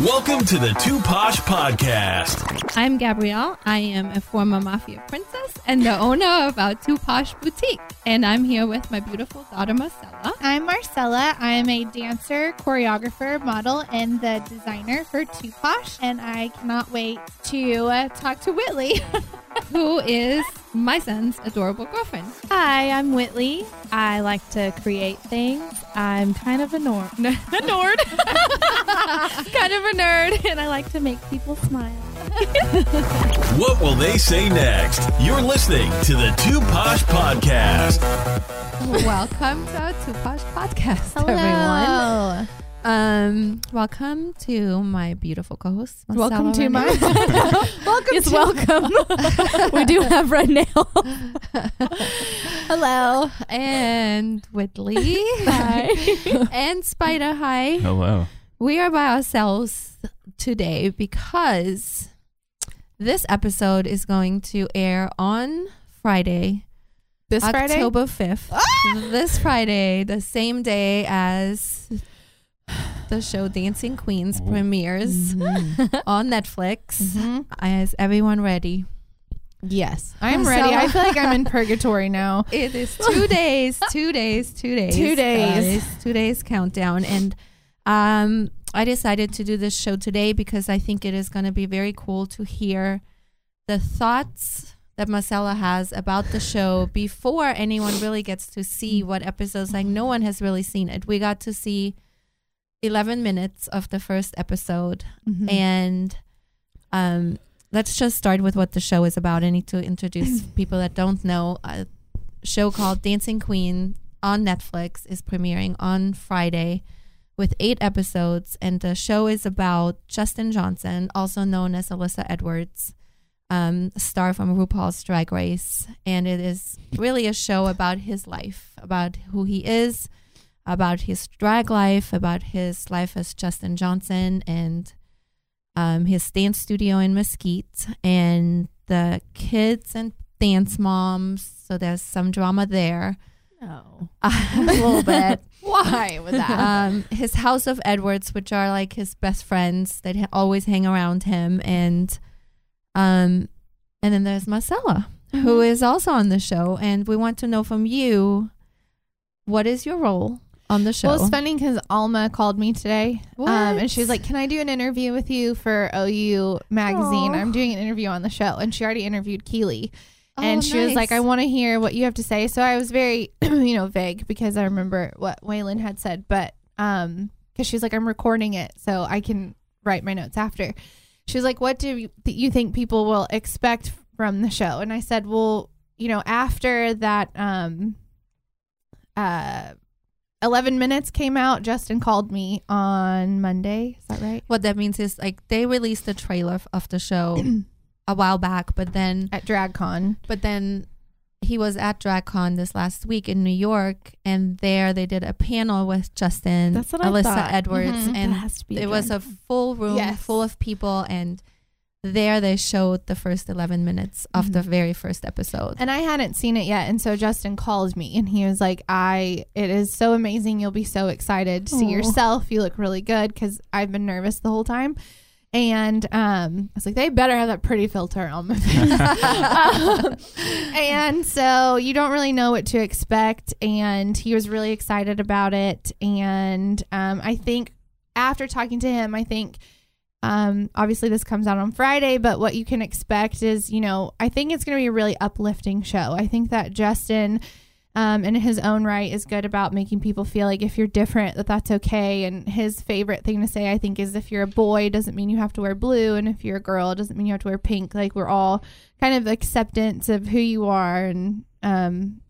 Welcome to the Two Posh Podcast. I'm Gabrielle. I am a former mafia princess and the owner of our Two Posh Boutique. And I'm here with my beautiful daughter, Marcella. I'm Marcella. I'm a dancer, choreographer, model, and the designer for Two Posh. And I cannot wait to uh, talk to Whitley. who is my son's adorable girlfriend. Hi, I'm Whitley. I like to create things. I'm kind of a nerd. a nerd. kind of a nerd, and I like to make people smile. what will they say next? You're listening to the Two Posh Podcast. Welcome to Two Posh Podcast, Hello. everyone. Um, welcome to my beautiful co-host. Marcella welcome to Renee. my. welcome. It's welcome. we do have red nails. Hello, and Whitley. Hi. and Spider. Hi. Hello. We are by ourselves today because this episode is going to air on Friday, This Friday. October 5th. This Friday, the same day as the show Dancing Queens premieres on Netflix. Is everyone ready? yes, I'm Marcella. ready. I feel like I'm in purgatory now. It is two days, two days, two days, Two days. guys. two days countdown, and um, I decided to do this show today because I think it is going to be very cool to hear the thoughts that Marcella has about the show before anyone really gets to see what episodes. Like no one has really seen it. We got to see eleven minutes of the first episode, Mm-hmm. and um, let's just start with what the show is about. I need to introduce people that don't know. A show called Dancing Queen on Netflix is premiering on Friday with eight episodes, and the show is about Justin Johnson, also known as Alyssa Edwards, um, star from RuPaul's Drag Race, and it is really a show about his life, about who he is, about his drag life, about his life as Justin Johnson, and um, his dance studio in Mesquite, and the kids and dance moms. So there's some drama there, No. a little bit. Why would that? Um, his house of Edwards, which are like his best friends that ha- always hang around him, and um, and then there's Marcella, who is also on the show, and we want to know from you, what is your role on the show? Well, it's funny because Alma called me today, um, and she's like, "Can I do an interview with you for OU magazine? Aw. I'm doing an interview on the show." And she already interviewed Keely, Oh, and she was like, "I want to hear what you have to say." So I was very, you know, vague because I remember what Waylon had said, but um, because she was like, "I'm recording it, so I can write my notes after." She was like, "What do you, th- you think people will expect from the show?" And I said, "Well, you know, after that, um, uh." 11 minutes came out. Justin called me on Monday. Is that right? what that means is like they released the trailer of the show a while back, but then At DragCon. but then he was at DragCon this last week in New York, and there they did a panel with Justin, That's what I Alyssa thought. Edwards, Mhm. and That has to be a it was a full room Yes. full of people, and there they showed the first eleven minutes of the very first episode. And I hadn't seen it yet. And so Justin called me and he was like, I, it is so amazing. You'll be so excited to see yourself. You look really good because I've been nervous the whole time. And um, I was like, they better have that pretty filter on my face. Um, and so you don't really know what to expect. And he was really excited about it. And um, I think after talking to him, I think um, obviously this comes out on Friday, but what you can expect is, you know, I think it's going to be a really uplifting show. I think that Justin, um, in his own right, is good about making people feel like if you're different, that that's okay. And his favorite thing to say, I think, is if you're a boy, doesn't mean you have to wear blue, and if you're a girl, doesn't mean you have to wear pink. Like we're all kind of acceptance of who you are, and um,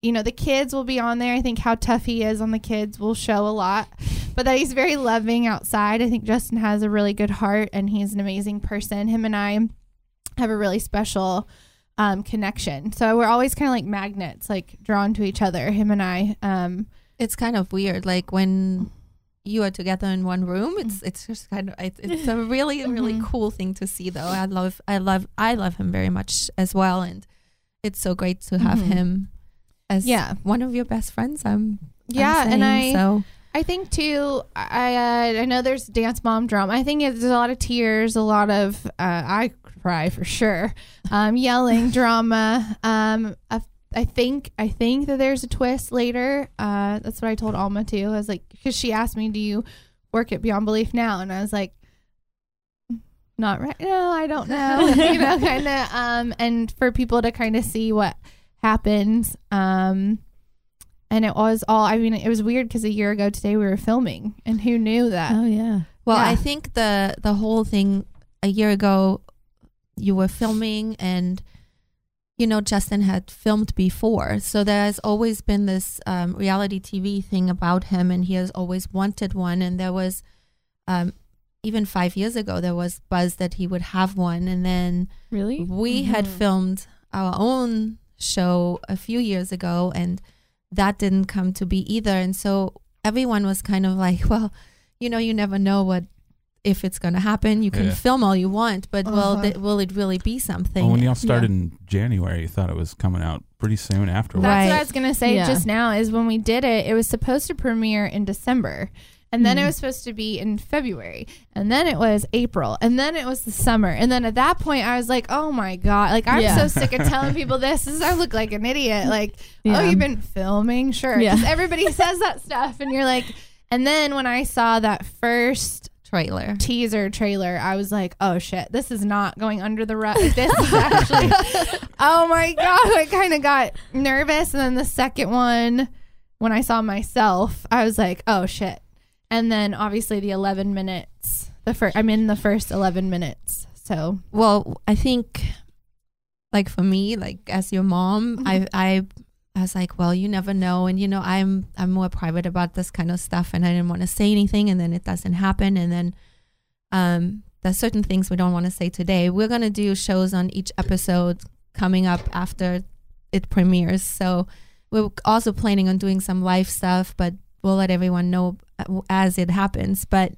you know, the kids will be on there. I think how tough he is on the kids will show a lot, but that he's very loving outside. I think Justin has a really good heart and he's an amazing person. Him and I have a really special um, connection. So we're always kind of like magnets, like drawn to each other, him and I. Um, it's kind of weird, like when you are together in one room. It's it's just kind of it's, a really really Mhm. cool thing to see, though. I love I love I love him very much as well, and it's so great to have Mhm. him as Yeah. one of your best friends. I'm I'm yeah. and I, so I think too. I uh, I know there's dance mom drama. I think there's a lot of tears, a lot of uh, I cry for sure, um, yelling drama. Um, I, I think I think that there's a twist later. Uh, that's what I told Alma too. I was like, because she asked me, "Do you work at Beyond Belief now?" And I was like, "Not right now. I don't know." you know, kind of. Um, and for people to kind of see what happens. Um and it was all i mean it was weird because a year ago today we were filming and who knew that Oh yeah. Well, Yeah. I think the the whole thing a year ago, you were filming, and you know Justin had filmed before, so there has always been this um, reality TV thing about him, and he has always wanted one. And there was, um, even five years ago, there was buzz that he would have one, and then Really? we had Mhm. filmed our own show a few years ago and that didn't come to be either and so everyone was kind of like well you know you never know what if it's going to happen you can Yeah. film all you want but will Uh-huh. th- will it really be something Well, when y'all started in January, you thought it was coming out pretty soon afterwards. That's what I was gonna say Yeah. just now. Is when we did it, it was supposed to premiere in December, and then it Mhm. was supposed to be in February, and then it was April, and then it was the summer, and then at that point, I was like, "Oh my god!" Like I'm Yeah. so sick of telling people this. This is I look like an idiot. Like, Yeah. oh, you've been filming, sure. Yeah. everybody says that stuff, and you're like, and then when I saw that first trailer teaser trailer, I was like, oh shit, this is not going under the rug. This is actually, oh my God. I kind of got nervous. And then the second one, when I saw myself, I was like, oh shit. And then obviously the 11 minutes, the first, I'm in the first 11 minutes. So, well i think like for me like as your mom i i I was like, well, you never know, and you know, I'm I'm more private about this kind of stuff, and I didn't want to say anything, and then it doesn't happen, and then um, there's certain things we don't want to say today. We're gonna do shows on each episode coming up after it premieres, so we're also planning on doing some live stuff, but we'll let everyone know uh, as it happens. But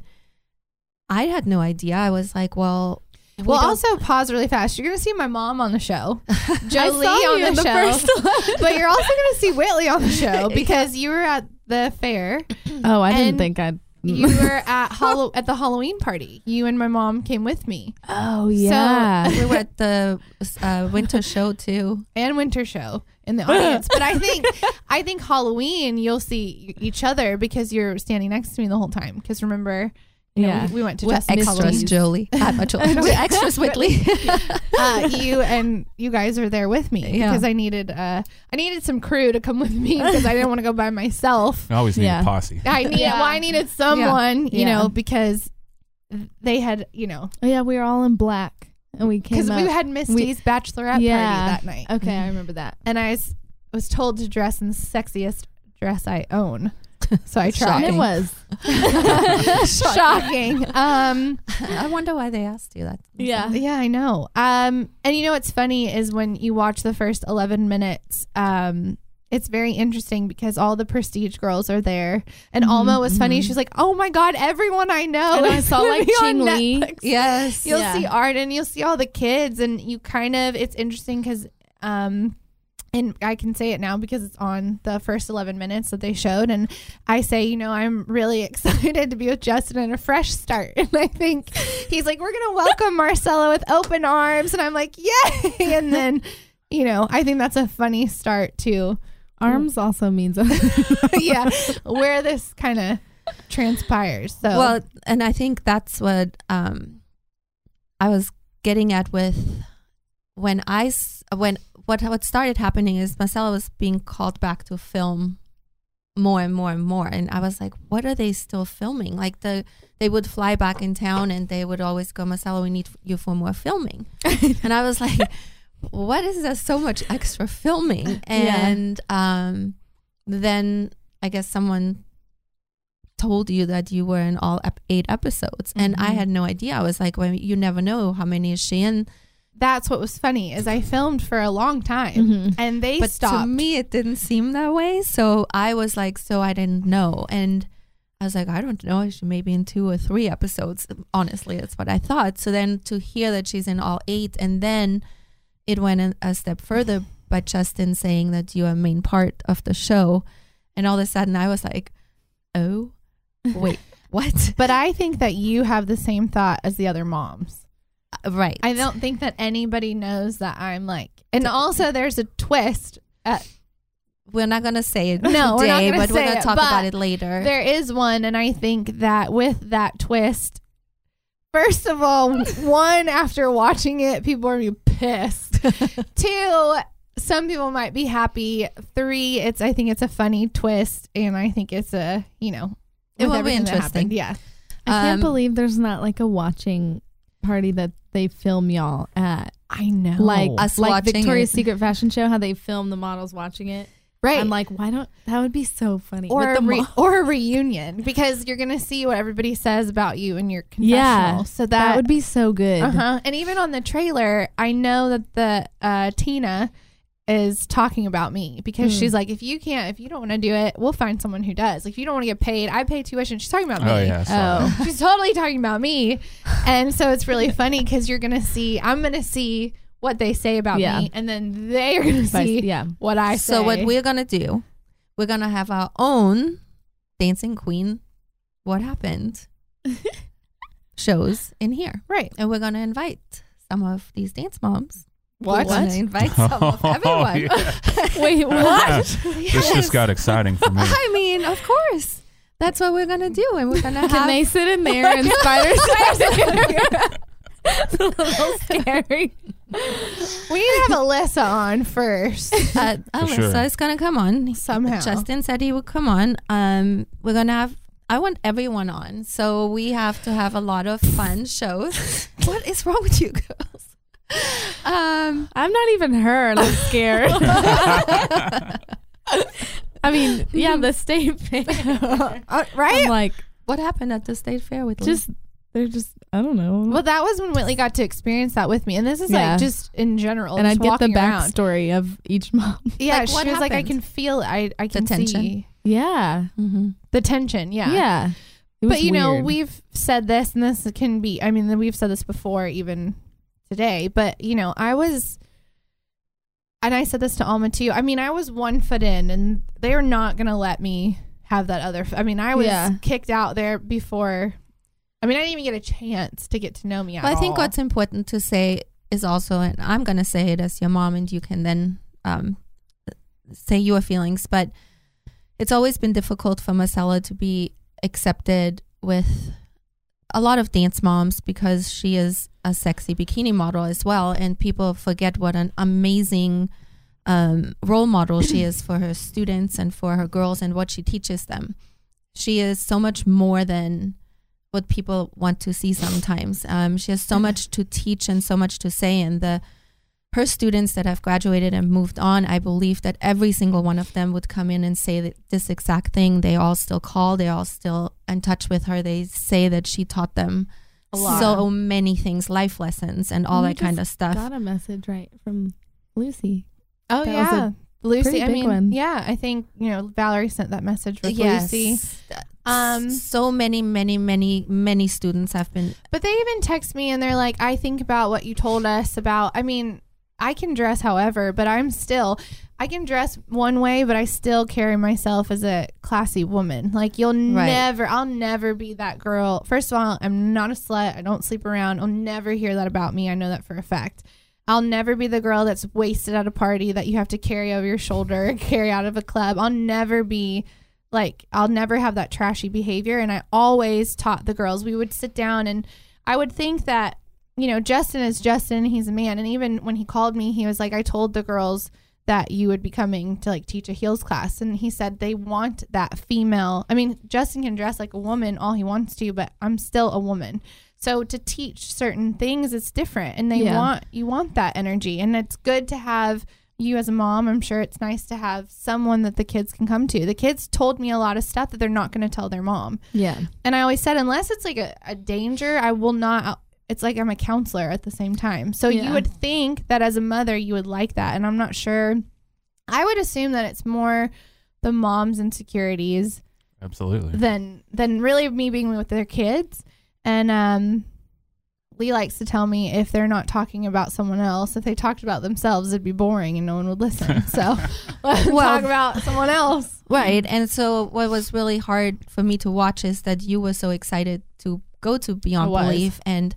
I had no idea. I was like, well, we well, don't- also pause really fast. You're going to see my mom on the show, Jolie on the, the show, first but you're also going to see Whitley on the show because you were at the fair. Oh, I didn't think I'd. you were at Hallow- at the Halloween party. You and my mom came with me oh yeah. we were at the uh, winter show too. and winter show in the audience. but I think I think Halloween you'll see each other because you're standing next to me the whole time. Because remember, you know, Yeah. we, we went to We're Justin's extras, Halloween. Jolie. Not extras, Whitley. Uh, you and you guys are there with me Yeah. because I needed uh, I needed some crew to come with me because I didn't want to go by myself. I always need Yeah. a posse. I needed Yeah. well, I needed someone, you Yeah. know, because they had, you know, Oh yeah, we were all in black, and we came. because we had Misty's bachelorette Yeah. party that night. Okay, I remember that. and I was, was told to dress in the sexiest dress I own. So I tried. It was. shocking. Um, I wonder why they asked you that. Yeah. yeah, I know. Um, and you know what's funny is when you watch the first eleven minutes, um, it's very interesting because all the prestige girls are there, and Mhm, Alma was funny. mhm. She's like, "Oh my god, everyone I know!" And I saw, like, Ching. Netflix." Yes. You'll Yeah. see and you'll see all the kids, and you kind of it's interesting because um and I can say it now because it's on the first 11 minutes that they showed and I say, you know, I'm really excited to be with Justin and a fresh start. And I think he's like, "We're going to welcome Marcella with open arms." And I'm like, "Yay!" And then, you know, I think that's a funny start to Arms also means. yeah, where this kind of transpires. So Well, and I think that's what um, I was getting at with when I when what what started happening is Marcella was being called back to film more and more and more, and I was like, what are they still filming? Like the they would fly back in town and they would always go, Marcella, we need you for more filming, and I was like. What is there so much extra filming? And um, then I guess someone told you that you were in all ep- eight episodes, and I Mhm. had no idea. I was like, well, you never know how many is she in. that's what was funny is I filmed for a long time Mhm. and they but stopped. to me, it didn't seem that way. So I was like, so I didn't know, and I was like, I don't know. She may be in two or three episodes. Honestly, that's what I thought. So then to hear that she's in all eight, and then it went a- step further by Justin saying that you are a main part of the show, and all of a sudden I was like, oh. Wait, what? But I think that you have the same thought as the other moms. Uh, right. I don't think that anybody knows that I'm like, and also there's a twist. At, We're not gonna say it No, we're today, but we're gonna talk about it later. there is one, and I think that with that twist, first of all, one after watching it, people are gonna be pissed. Two, some people might be happy. Three, it's I think it's a funny twist, and I think it's a you know It will be interesting. happened, Yeah, I can't Um, believe there's not like a watching party that they film y'all at. I know. Like Us like watching Victoria's it. Secret fashion show, how they film the models watching it. Right, I'm like, why don't that would be so funny. or a re- mo- or a reunion because you're gonna see what everybody says about you in your confessional. Yeah, so that, that would be so good. Uh huh. And even on the trailer, I know that the uh, Tina is talking about me because Hmm. she's like, if you can't, if you don't want to do it, we'll find someone who does. Like, if you don't want to get paid, I pay tuition. She's talking about me. Oh yeah. I. She's totally talking about me. And so it's really funny because you're going to see, I'm going to see what they say about Yeah. me, and then they are going to see yeah. what I say. so what we're gonna do? We're gonna have our own dancing queen. What happened? shows in here, Right. and we're gonna invite some of these dance moms. What? We're invite some of Oh, everyone. yeah. Wait, what? This just got exciting for me. I mean, of course. That's what we're gonna do, and we're gonna Can have. they sit in there and spiders? it's a little scary. We need to have Alyssa on first. uh, Alyssa sure. is gonna come on Somehow. Justin said he would come on. Um, we're gonna have. I want everyone on, so we have to have a lot of fun shows. what is wrong with you girls? Um, I'm not even her, and I'm scared. I mean, yeah, the state fair. Uh, right? I'm like, what happened at the state fair with just they're just I don't know. Well, that was when Whitley got to experience that with me, and this is Yeah. like just in general. and I just get the walking around. backstory of each mom. Yeah, Like, she what was like, I happened? can feel it. I I can tension? see Yeah, mm-hmm. the tension. Yeah, yeah. It was But you know, weird. we've said this, and this can be. I mean, we've said this before, even today. But you know, I was, and I said this to Alma too. I mean, I was one foot in, and they're not gonna let me have that other. f- I mean, I was Yeah. kicked out there before. I mean, I didn't even get a chance to get to know me. At Well, I think all. what's important to say is also, and I'm gonna say it as your mom, and you can then um, say your feelings. But it's always been difficult for Marcella to be accepted with a lot of dance moms because she is a sexy bikini model as well, and people forget what an amazing um, role model she is for her students and for her girls and what she teaches them. She is so much more than what people want to see sometimes. Um, she has so much to teach and so much to say, and the her students that have graduated and moved on, I believe that every single one of them would come in and say this exact thing. They all still call. They all still in touch with her. They say that she taught them so many things, life lessons, and all that kind of stuff. got a message right from Lucy. Oh That yeah, Lucy. I mean, one. yeah, I think you know Valerie sent that message with yes. Lucy. Um, so many, many, many, many students have been. But they even text me and they're like, I think about what you told us about. I mean, I can dress however, but I'm still, I can dress one way, but I still carry myself as a classy woman. Like, you'll Right. never, I'll never be that girl. First of all, I'm not a slut. I don't sleep around. I'll never hear that about me. I know that for a fact. I'll never be the girl that's wasted at a party that you have to carry over your shoulder, and carry out of a club. I'll never be like I'll never have that trashy behavior. And I always taught the girls we would sit down and I would think that you know Justin is Justin he's a man. And even when he called me he was like I told the girls that you would be coming to like teach a heels class. And he said they want that female I mean Justin can dress like a woman all he wants to but I'm still a woman so to teach certain things it's different and they Yeah. want you want that energy and it's good to have you as a mom, I'm sure it's nice to have someone that the kids can come to. The kids told me a lot of stuff that they're not going to tell their mom. Yeah. And I always said, unless it's like a, a danger, I will not. It's like I'm a counselor at the same time. So you would think that as a mother, you would like that. And I'm not sure. I would assume that it's more the mom's insecurities Absolutely. than than really me being with their kids. And um, Lee likes to tell me if they're not talking about someone else, if they talked about themselves, it'd be boring and no one would listen. So let them Well- talk about someone else. Right. And so what was really hard for me to watch is that you were so excited to go to Beyond Belief and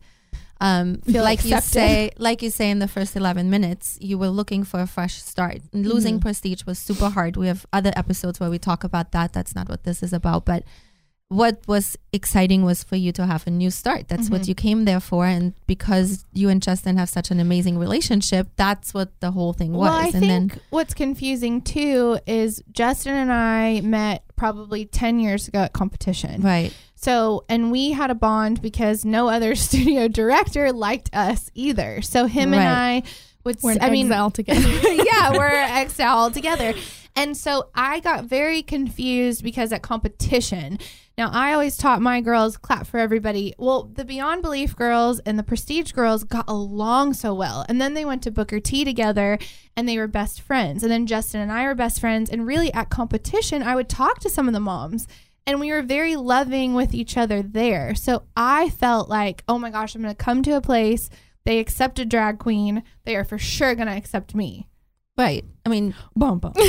um, Feel like you say, like you say in the first eleven minutes, you were looking for a fresh start. And losing Mhm. prestige was super hard. We have other episodes where we talk about that. That's not what this is about. But what was exciting was for you to have a new start. That's what Mhm. you came there for. And because you and Justin have such an amazing relationship, that's what the whole thing was. Well, I and think then what's confusing too is Justin and I met probably 10 years ago at competition. right. So, and we had a bond because no other studio director liked us either. So, him and I would, We're s- I mean, exile together. yeah, we're exile all together. And so I got very confused because at competition, now I always taught my girls clap for everybody. Well, the Beyond Belief girls and the Prestige girls got along so well. And then they went to Booker T together and they were best friends. And then Justin and I were best friends. And really at competition, I would talk to some of the moms and we were very loving with each other there. So I felt like, oh my gosh, I'm going to come to a place. They accept a drag queen. They are for sure going to accept me. Right. I mean, Bum, bum. no,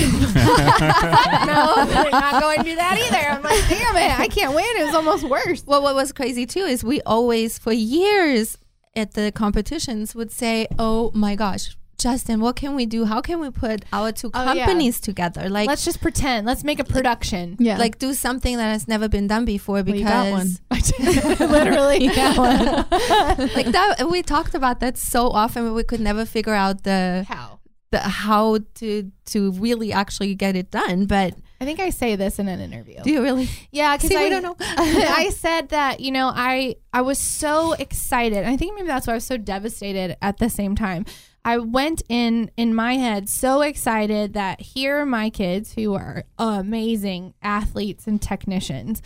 they're not going to do that either. I'm like, damn it, I can't win. It was almost worse. well, what was crazy too is we always, for years at the competitions, would say, "Oh my gosh, Justin, what can we do? How can we put our two Oh, yeah. companies together? Like, Let's just pretend. Let's make a production. yeah. like do something that has never been done before Well, because." you got one. Literally. Got one. like that, we talked about that so often, but we could never figure out the, How? The how to to really actually get it done. But I think I say this in an interview. do you really? Yeah, because I don't know. I said that you know I I was so excited. I think maybe that's why I was so devastated at the same time. I went in in my head so excited that here are my kids who are amazing athletes and technicians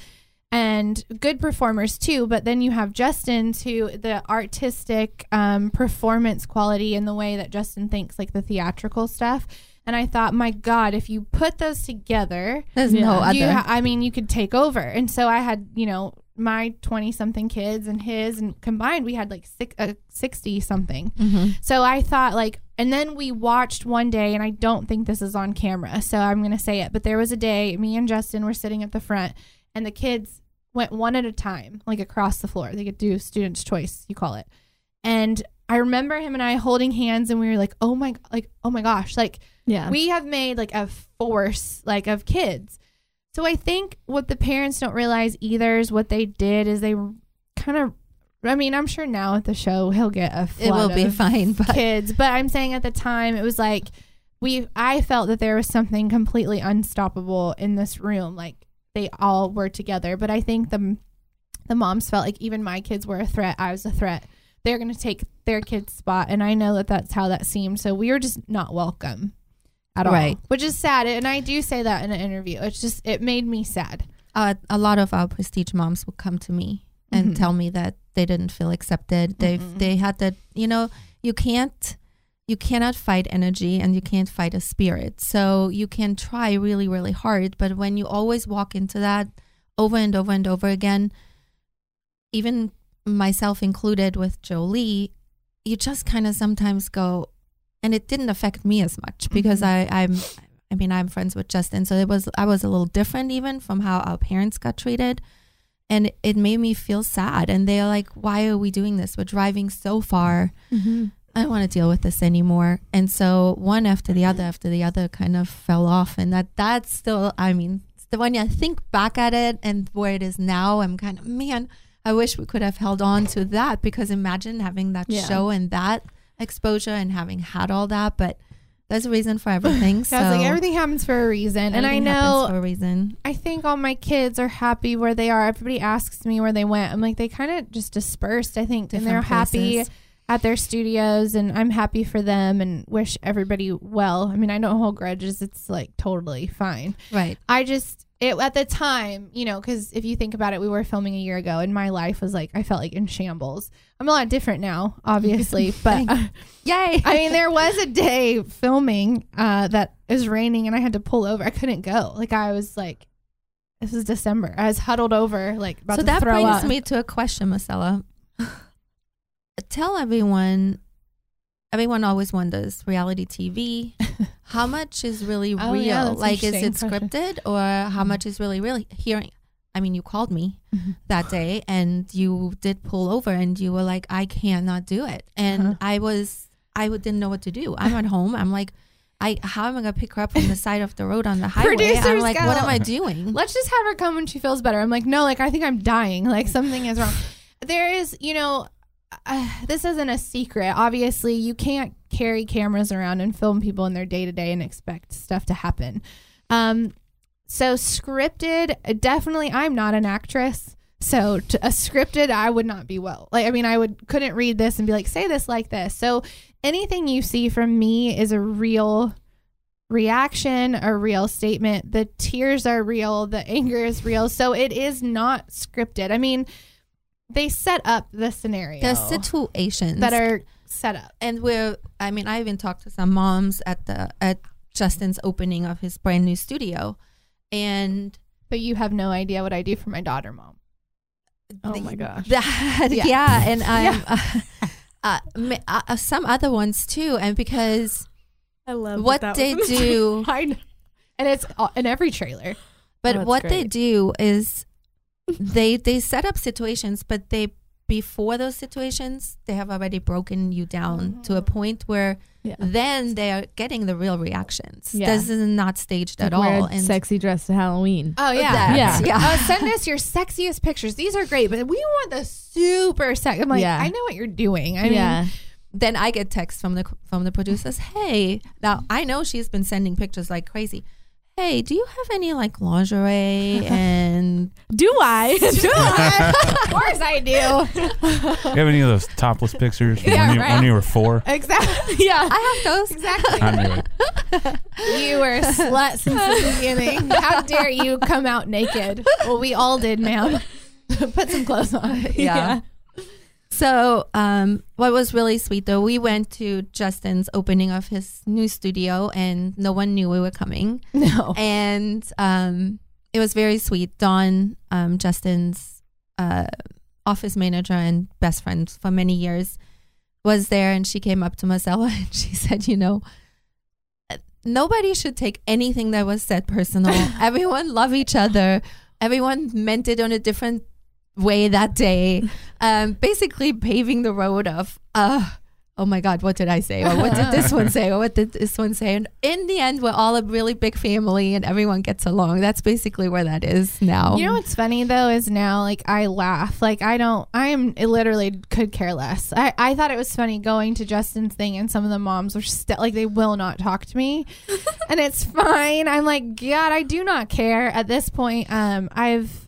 and good performers too. But then you have Justin to the artistic um, performance quality and the way that Justin thinks, like the theatrical stuff. And I thought, my God, if you put those together, There's no other. ha- I mean, you could take over. And so I had, you know, my 20 something kids and his, and combined, we had like six, uh, 60 something. Mhm. So I thought, like, and then we watched one day, and I don't think this is on camera, so I'm going to say it, but there was a day, me and Justin were sitting at the front, and the kids went one at a time, like across the floor. They could do student's choice, you call it. And I remember him and I holding hands, and we were like, oh my, like, oh my gosh, like, yeah. we have made like a force like of kids so i think what the parents don't realize either is what they did is they kind of i mean i'm sure now at the show he'll get a It will be of fine, but kids but i'm saying at the time it was like we i felt that there was something completely unstoppable in this room like they all were together. But i think the the moms felt like even my kids were a threat i was a threat. They're going to take their kid's spot and i know that that's how that seemed so we were just not welcome at all Right. which is sad. And i do say that in an interview. It's just it made me sad. Uh, a lot of our prestige moms would come to me and Mhm. tell me that they didn't feel accepted. They they had that you know you can't you cannot fight energy and you can't fight a spirit. So you can try really really hard, but when you always walk into that over and over and over again, even myself included with Jolie, you just kind of sometimes go, and it didn't affect me as much because Mhm. I I'm I mean I'm friends with Justin, so it was I was a little different even from how our parents got treated, and it made me feel sad. And they're like, "Why are we doing this? We're driving so far. mm-hmm. I don't want to deal with this anymore." And so one after the other after the other kind of fell off, and that that's still I mean the when I think back at it and where it is now, I'm kind of man. I wish we could have held on to that because imagine having that Yeah. show and that exposure and having had all that, but there's a reason for everything. so like everything happens for a reason and i know for a reason. I think all my kids are happy where they are. Everybody asks me where they went. I'm like, they kind of just dispersed, I think, and they're Different happy places. At their studios, and I'm happy for them and wish everybody well. I mean, I don't hold grudges. It's like totally fine. Right. I just, it at the time, you know, because if you think about it, we were filming a year ago, and my life was like, I felt like in shambles. I'm a lot different now, obviously, but. Yay. I mean, there was a day filming uh, that was raining and I had to pull over. I couldn't go. Like I was like, this was December. I was huddled over, like about so that brings up. me to a question, Marcella. Tell everyone everyone always wonders reality TV. how much is really Oh, real? yeah, like, is it question. scripted or how much is really really hearing? I mean, you called me Mm-hmm. that day and you did pull over and you were like, I cannot do it. And Uh-huh. I was, I didn't know what to do. I'm at home. I'm like, I, how am I going to pick her up from the side of the road on the highway? I'm like, what am I doing? Let's just have her come when she feels better. I'm like, no, like I think I'm dying. Like something is wrong. There is, you know, this isn't a secret. Obviously, you can't carry cameras around and film people in their day to day and expect stuff to happen. Um, so scripted, definitely. I'm not an actress. So to, a scripted, I would not be well. Like I mean, I would couldn't read this and be like, say this like this. So anything you see from me is a real reaction, a real statement. The tears are real, the anger is real. So it is not scripted. I mean, they set up the scenario The situations that are set up. and we're i mean i even talked to some moms at the at justin's opening of his brand new studio and But you have no idea what I do for my daughter, mom. Oh my gosh. that Yeah. yeah, and i'm Yeah. uh, uh, uh, some other ones too and because I love what that they was do I know. And it's all- in every trailer. but Oh, that's what they do is they they set up situations but they before those situations they have already broken you down to a point where Yeah. then they are getting the real reactions Yeah. this is not staged at Like wear all a sexy dress to Halloween. Oh yeah, That, Yeah. yeah. Uh, send us your sexiest pictures. These are great, but we want the super sex. I'm like, Yeah. I know what you're doing. I mean, yeah. then I get texts from the from the producers. Hey, now I know she's been sending pictures like crazy. Hey, do you have any like lingerie and Do I? of course I do. You have any of those topless pictures from Yeah, when, you, right. when you were four? Exactly. yeah. I have those. Exactly. I knew it. You were a slut since the beginning. How dare you come out naked? Well, we all did, ma'am. Put some clothes on. Yeah. So, um, what was really sweet though, we went to Justin's opening of his new studio, and no one knew we were coming. No. and um, it was very sweet. Dawn, um, Justin's uh, office manager and best friend for many years, was there, and she came up to Marcella and she said, "You know, nobody should take anything that was said personal. Everyone love each other. Everyone meant it on a different way that day. Um, basically, paving the road of." Uh, Oh my God, what did I say? Or what did this one say? Or what did this one say? And in the end, we're all a really big family and everyone gets along. That's basically where that is now. You know what's funny though is now like I laugh like I don't I am I literally could care less. I I thought it was funny going to Justin's thing and some of the moms were still like they will not talk to me, and it's fine. I'm like God, I do not care at this point. Um, I've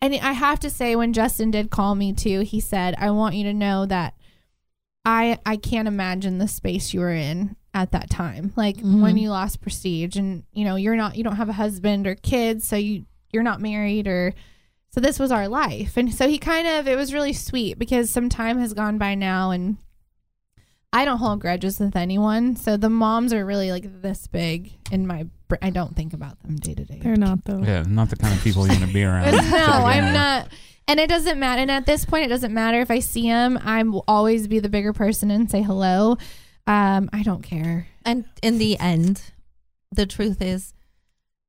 and I have to say when Justin did call me too, he said I want you to know that I I can't imagine the space you were in at that time. Like when Mhm. you lost prestige and you know, you're not you don't have a husband or kids, so you you're not married or so this was our life. And so he kind of it was really sweet because some time has gone by now and I don't hold grudges with anyone. So the moms are really like this big in my br- I don't think about them day to day. They're not though. Yeah, not the kind of people you want to be around. no, I'm not. And it doesn't matter. And at this point, it doesn't matter if I see him. I will always be the bigger person and say hello. Um, I don't care. and in the end, the truth is,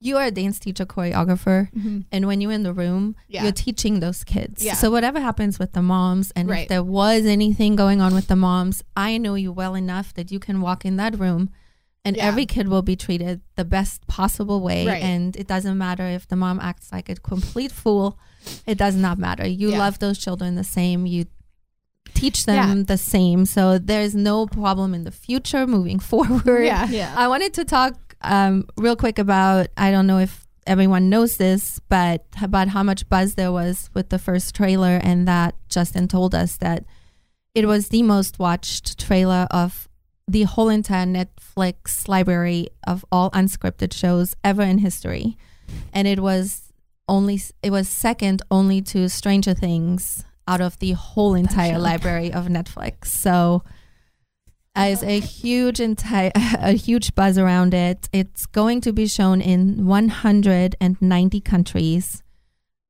you are a dance teacher, choreographer, mm-hmm. and when you're in the room, Yeah. you're teaching those kids. Yeah. So whatever happens with the moms, and Right. if there was anything going on with the moms, I know you well enough that you can walk in that room, and Yeah. every kid will be treated the best possible way. Right. And it doesn't matter if the mom acts like a complete fool. It does not matter. You Yeah. love those children the same. You teach them Yeah. the same. So there's no problem in the future moving forward. Yeah. Yeah. I wanted to talk um, real quick about I don't know if everyone knows this, but about how much buzz there was with the first trailer, and that Justin told us that it was the most watched trailer of the whole entire Netflix library of all unscripted shows ever in history, and it was only it was second only to Stranger Things out of the whole entire library of Netflix. So as a huge entire a huge buzz around it. It's going to be shown in 190 countries.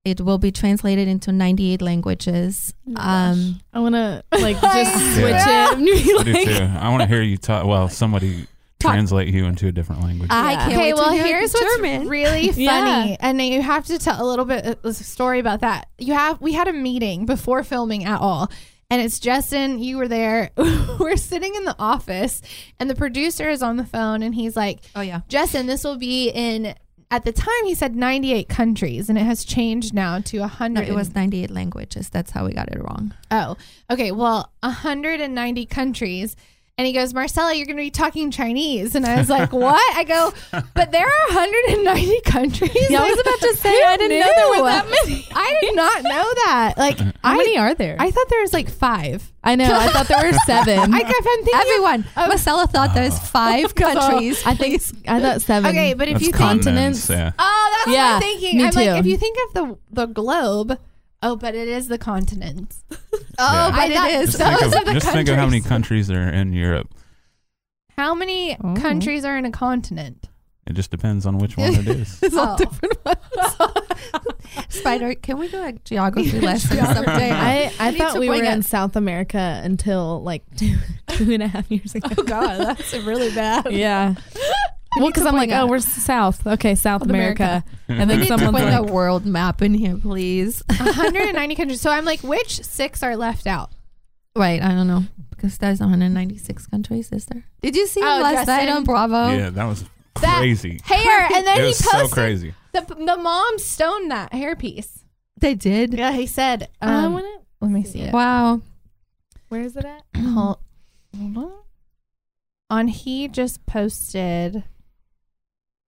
It will be translated into 98 languages. Um, I want to like just switch Yeah. it. and be I do too. I want to hear you talk. Well, somebody Talk- translate you into a different language. I Yeah. can't Okay, well, here's what's German. really funny, Yeah. and you have to tell a little bit of a story about that. You have we had a meeting before filming at all, and it's Justin. You were there. we're sitting in the office, and the producer is on the phone, and he's like, oh yeah. "Justin, this will be in." At the time, he said 98 countries, and it has changed now to 100. No, it was 98 languages. That's how we got it wrong. Oh, okay. Well, 190 countries. And he goes, Marcella, you're going to be talking Chinese. And I was like, what? I go, but there are 190 countries. Yeah, I was about to say I didn't know there knew? were that many. I did not know that. Like, How I, many are there? I thought there was like five. I know. I thought there were seven. I, if I'm thinking, Everyone, Marcella thought there was oh. five oh, countries. I think I thought seven. okay, but if That's you think, continents. Yeah. oh, that's what Yeah, I'm thinking. me I'm like, if you think of the the globe, oh, but it is the continents. Oh, Yeah. but I it thought- Just, think Those of, are the just think of how many countries. countries are in Europe. How many Oh. countries are in a continent? It just depends on which one it is. It's all Oh. different ones. Spider, can we do a geography lesson someday? I, I thought we were bring in. South America until like two, two and a half years ago. Oh God, that's really bad. yeah. Well, because I'm like, oh, we're south. Okay, South America. And then We need to someone's put like, a world map in here, please. 190 countries. So I'm like, which six are left out? Wait, I don't know because there's 196 countries. Is there? Did you see Oh, last night on Bravo? yeah, that was That- crazy. Hair, and then It he was so posted crazy. the the mom stoned that hairpiece. They did. Yeah, he said. I Um, want to. let me see it. Wow. Where is it at? Hold, hold on. On he just posted.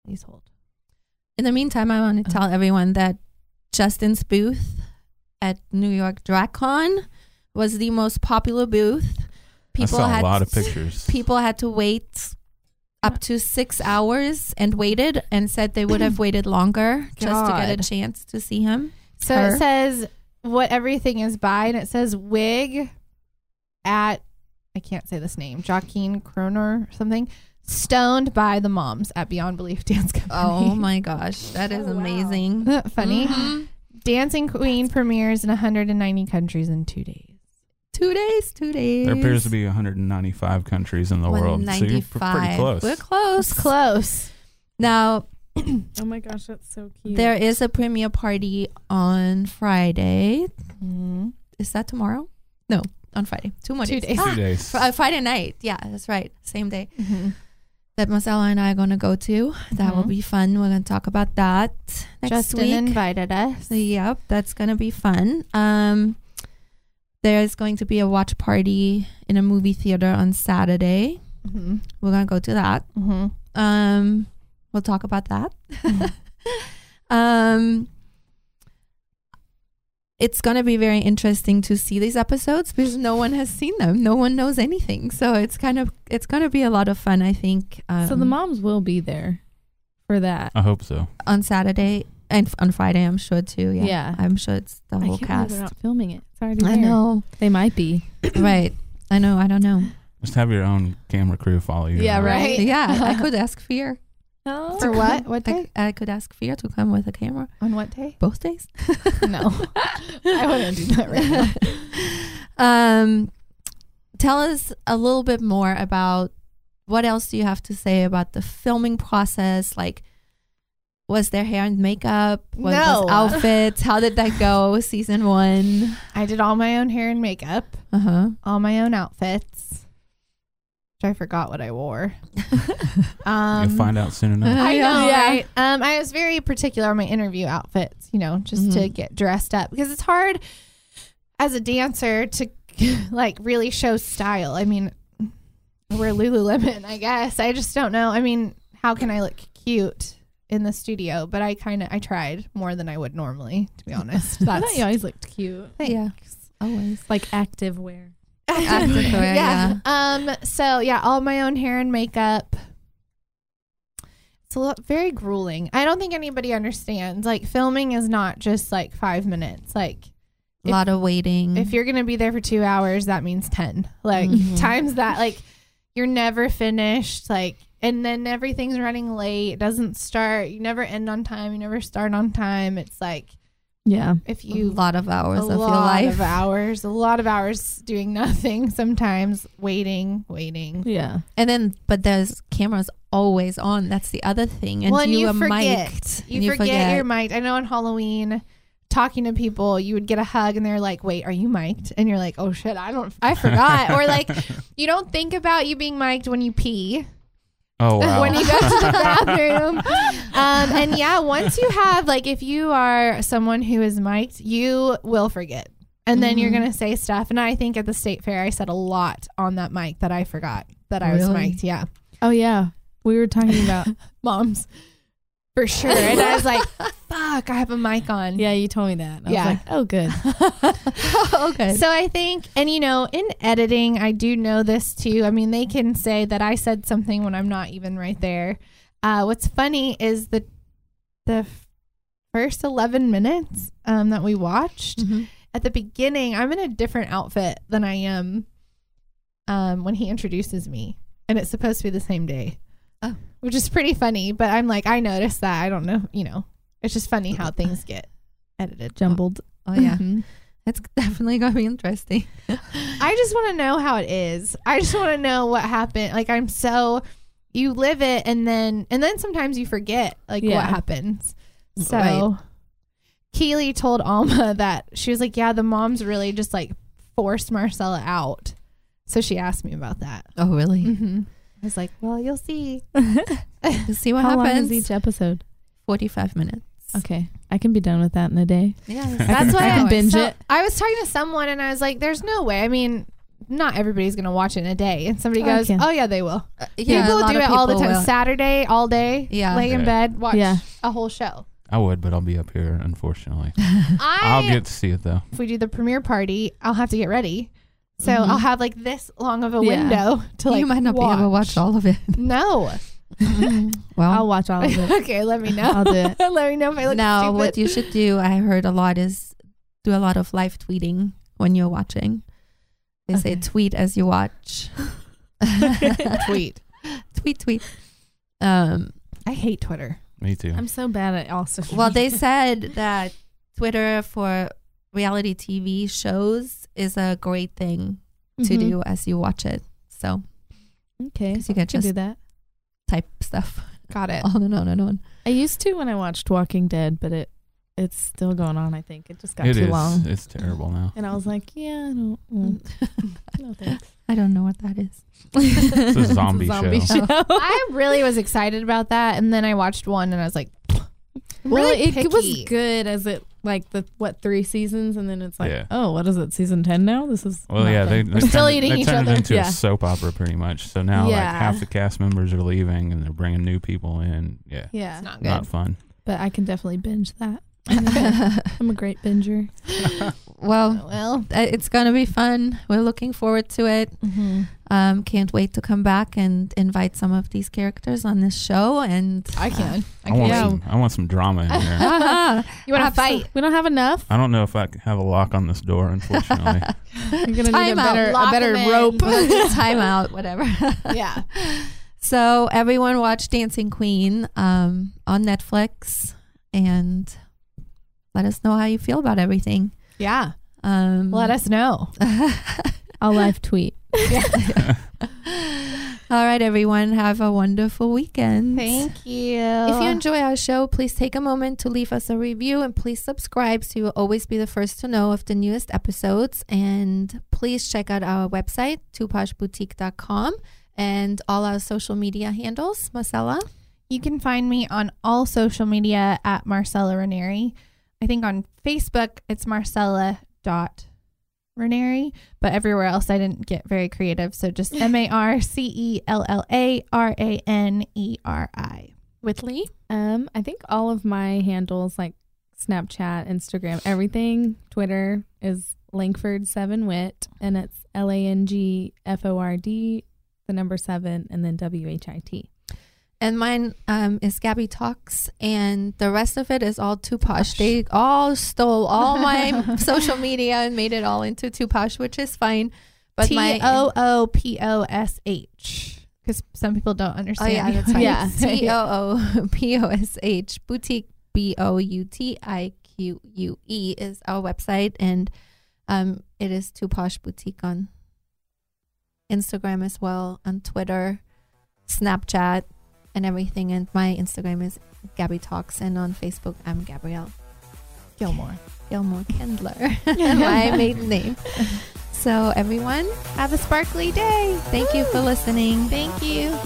Please hold. In the meantime, I want to uh-huh. tell everyone that Justin's booth at New York DragCon was the most popular booth. I saw a lot of pictures. people had to wait up to six hours and waited and said they would have waited longer just to get a chance to see him. So Her. it says what everything is by, and it says wig at I can't say this name, Joaquin Kroner or something. Stoned by the moms at Beyond Belief Dance Company. Oh my gosh, that is amazing. Isn't that funny? Mhm. Dancing Queen premieres in 190 countries in two days. Two days, two days. There appears to be 195 countries in the world, so you're pr- pretty close. We're close. It's close. Now, Oh my gosh, that's so cute. there is a premiere party on Friday. Mm-hmm. Is that tomorrow? No, on Friday. Two more Two days. days. Two Ah, days. fr- uh, Friday night. Yeah, that's right. Same day Mm-hmm. That Marcella and I are going to go to. That will Mhm. be fun. We're going to talk about that next Justin week. invited us. Yep, that's going to be fun. Um, there's going to be a watch party in a movie theater on Saturday. Mm-hmm. We're going to go to that. Mm-hmm. Um, we'll talk about that. um, it's gonna be very interesting to see these episodes because no one has seen them. No one knows anything, so it's kind of it's gonna be a lot of fun. I think. Um, so the moms will be there for that. I hope so. on Saturday and f- on Friday, I'm sure too. Yeah, Yeah. I'm sure it's the I whole can't cast. they're not filming it. It's already I know, They might be. right? I know. I don't know. Just have your own camera crew follow you. Yeah, around. right. Yeah, I could ask Fear. Oh. For what? What I, day? I could ask Fear to come with a camera On what day? both days. No, I wouldn't do that right now. um, tell us a little bit more about what else do you have to say about the filming process? Like, was there hair and makeup? What No. was outfits? How did that go? Season one. I did all my own hair and makeup, Uh huh. all my own outfits. Which I forgot what I wore. um, You'll find out soon enough. I know, Yeah. right? Um, I was very particular on my interview outfits, you know, just to Mhm. get dressed up because it's hard as a dancer to like really show style. I mean, we're Lululemon, I guess. I just don't know. I mean, how can I look cute in the studio? But I kind of I tried more than I would normally, to be honest. I thought you always looked cute. Yeah. Always. Like active wear. Active wear, yeah. Um. So yeah, all my own hair and makeup. It's a lot very grueling. I don't think anybody understands. Like filming is not just like five minutes. Like A lot of waiting. if you're gonna be there for two hours, that means ten. Like Mhm. times that. Like you're never finished. Like and then everything's running late. It doesn't start. You never end on time. You never start on time. It's like Yeah. If you a lot of hours a of your lot life. of hours, a lot of hours doing nothing. Sometimes waiting, waiting. Yeah. And then, but there's cameras always on. That's the other thing. And well, and you, you are forget. mic'd. You, forget, you're mic'd. I know on Halloween, talking to people, you would get a hug and they're like, "Wait, are you mic'd?" And you're like, "Oh shit, I don't, I forgot." or like, you don't think about you being mic'd when you pee, Oh wow. when you go to the bathroom. Um, and yeah, once you have like, if you are someone who is mic'd, you will forget. And then you're Mhm. gonna say stuff, and I think at the state fair I said a lot on that mic that I forgot that I was mic'd. Yeah, Oh yeah. We were talking about. moms, for sure. And I was like, "Fuck, I have a mic on." yeah, you told me that. I Yeah. was like, oh, good. okay. So I think, and you know, in editing, I do know this too. I mean, they can say that I said something when I'm not even right there. Uh, what's funny is the the first 11 minutes um, that we watched Mhm. at the beginning, I'm in a different outfit than I am um, when he introduces me, and it's supposed to be the same day. Oh. which is pretty funny. But I'm like, I noticed that. I don't know, you know, it's just funny how things get edited. Jumbled. oh yeah, Mhm. it's definitely gonna be interesting. I just want to know how it is. I just want to know what happened. Like I'm so you live it and then and then sometimes you forget like Yeah. what happens. So Right. Keely told Alma that she was like, "Yeah, the moms really just like forced Marcella out." So she asked me about that. Oh really? Mm-hmm. I was like, "Well, you'll see." To see what How long happens. is each episode? Forty-five minutes. Okay. I can be done with that in a day. Yeah, That's why I can binge so it. I was talking to someone and I was like, "There's no way." I mean, not everybody's gonna watch it in a day. And somebody I goes, "Oh yeah, they will." Uh, yeah, a people do of it all the time. will. Saturday, all day. Yeah. lay in Yeah. bed, watch Yeah. a whole show. I would, but I'll be up here. Unfortunately, I I'll get to see it though. if we do the premiere party, I'll have to get ready. So Mhm. I'll have like this long of a Yeah. window to like. you might not be able to watch all of it. No. well, I'll watch all of it. okay, let me know. I'll do it. let me know if I look now stupid. what you should do, I heard a lot is do a lot of live tweeting when you're watching. They say tweet as you watch. tweet. tweet, tweet. Um, I hate Twitter. Me too. I'm so bad at all social well, they said that Twitter for reality TV shows is a great thing to Mhm. do as you watch it. So, Okay. because you can I can do that. Type stuff Got it. on and on and on. I used to when I watched Walking Dead, but it it's still going on. I think it just got It too is. long, It's terrible now. and I was like, yeah, I don't. mm, no thanks. I don't know what that is. It's a zombie, zombie show. show. I really was excited about that, and then I watched one, and I was like, well, really it, was good as it like the what three seasons, and then it's like, Yeah. oh, what is it? Season ten now? This is Well, yeah, they, good. they Still turned, eating they each turned other. into Yeah. a soap opera pretty much. So now, like Yeah. half the cast members are leaving, and they're bringing new people in. Yeah, yeah, it's not good. not fun. but I can definitely binge that. I'm a great binger. well, well, uh, it's gonna be fun. We're looking forward to it. Um, can't wait to come back and invite some of these characters on this show. And I can. I I want Yeah. some. I want some drama in there. uh You want to fight? We don't have enough. I don't know if I c- have a lock on this door. Unfortunately, We're gonna need a Time out. better, Lock a better 'em rope. time out, whatever. Yeah. So everyone watch Dancing Queen um, on Netflix and let us know how you feel about everything. Yeah. Um, Let us know. I'll live tweet. All right, everyone. Have a wonderful weekend. Thank you. If you enjoy our show, please take a moment to leave us a review and please subscribe so you'll always be the first to know of the newest episodes. And please check out our website, tooposhboutique.com, and all our social media handles. Marcella? You can find me on all social media at Marcella Ranieri. I think on Facebook it's Marcella dot Ranieri, but everywhere else I didn't get very creative. So just M A R C E L L A R A N E R I. Whitley? Um, I think all of my handles like Snapchat, Instagram, everything, Twitter is Langford Seven Whit, and it's L A N G F O R D, the number seven, and then W H I T. And mine um, is Gabby Talks, and the rest of it is all Too Posh. They all stole all my social media and made it all into Too Posh, which is fine. But T O O P O S H. Because some people don't understand. oh yeah, that's right. Yeah. T O O P O S H boutique B O U T I Q U E, is our website, and um, it is Too Posh Boutique on Instagram as well, on Twitter, Snapchat, and everything. And my Instagram is Gabby Talks, and on Facebook, I'm Gabrielle Gilmore. Gilmore Kindler, my maiden name. So, everyone, Have a sparkly day. thank you for listening. Thank you.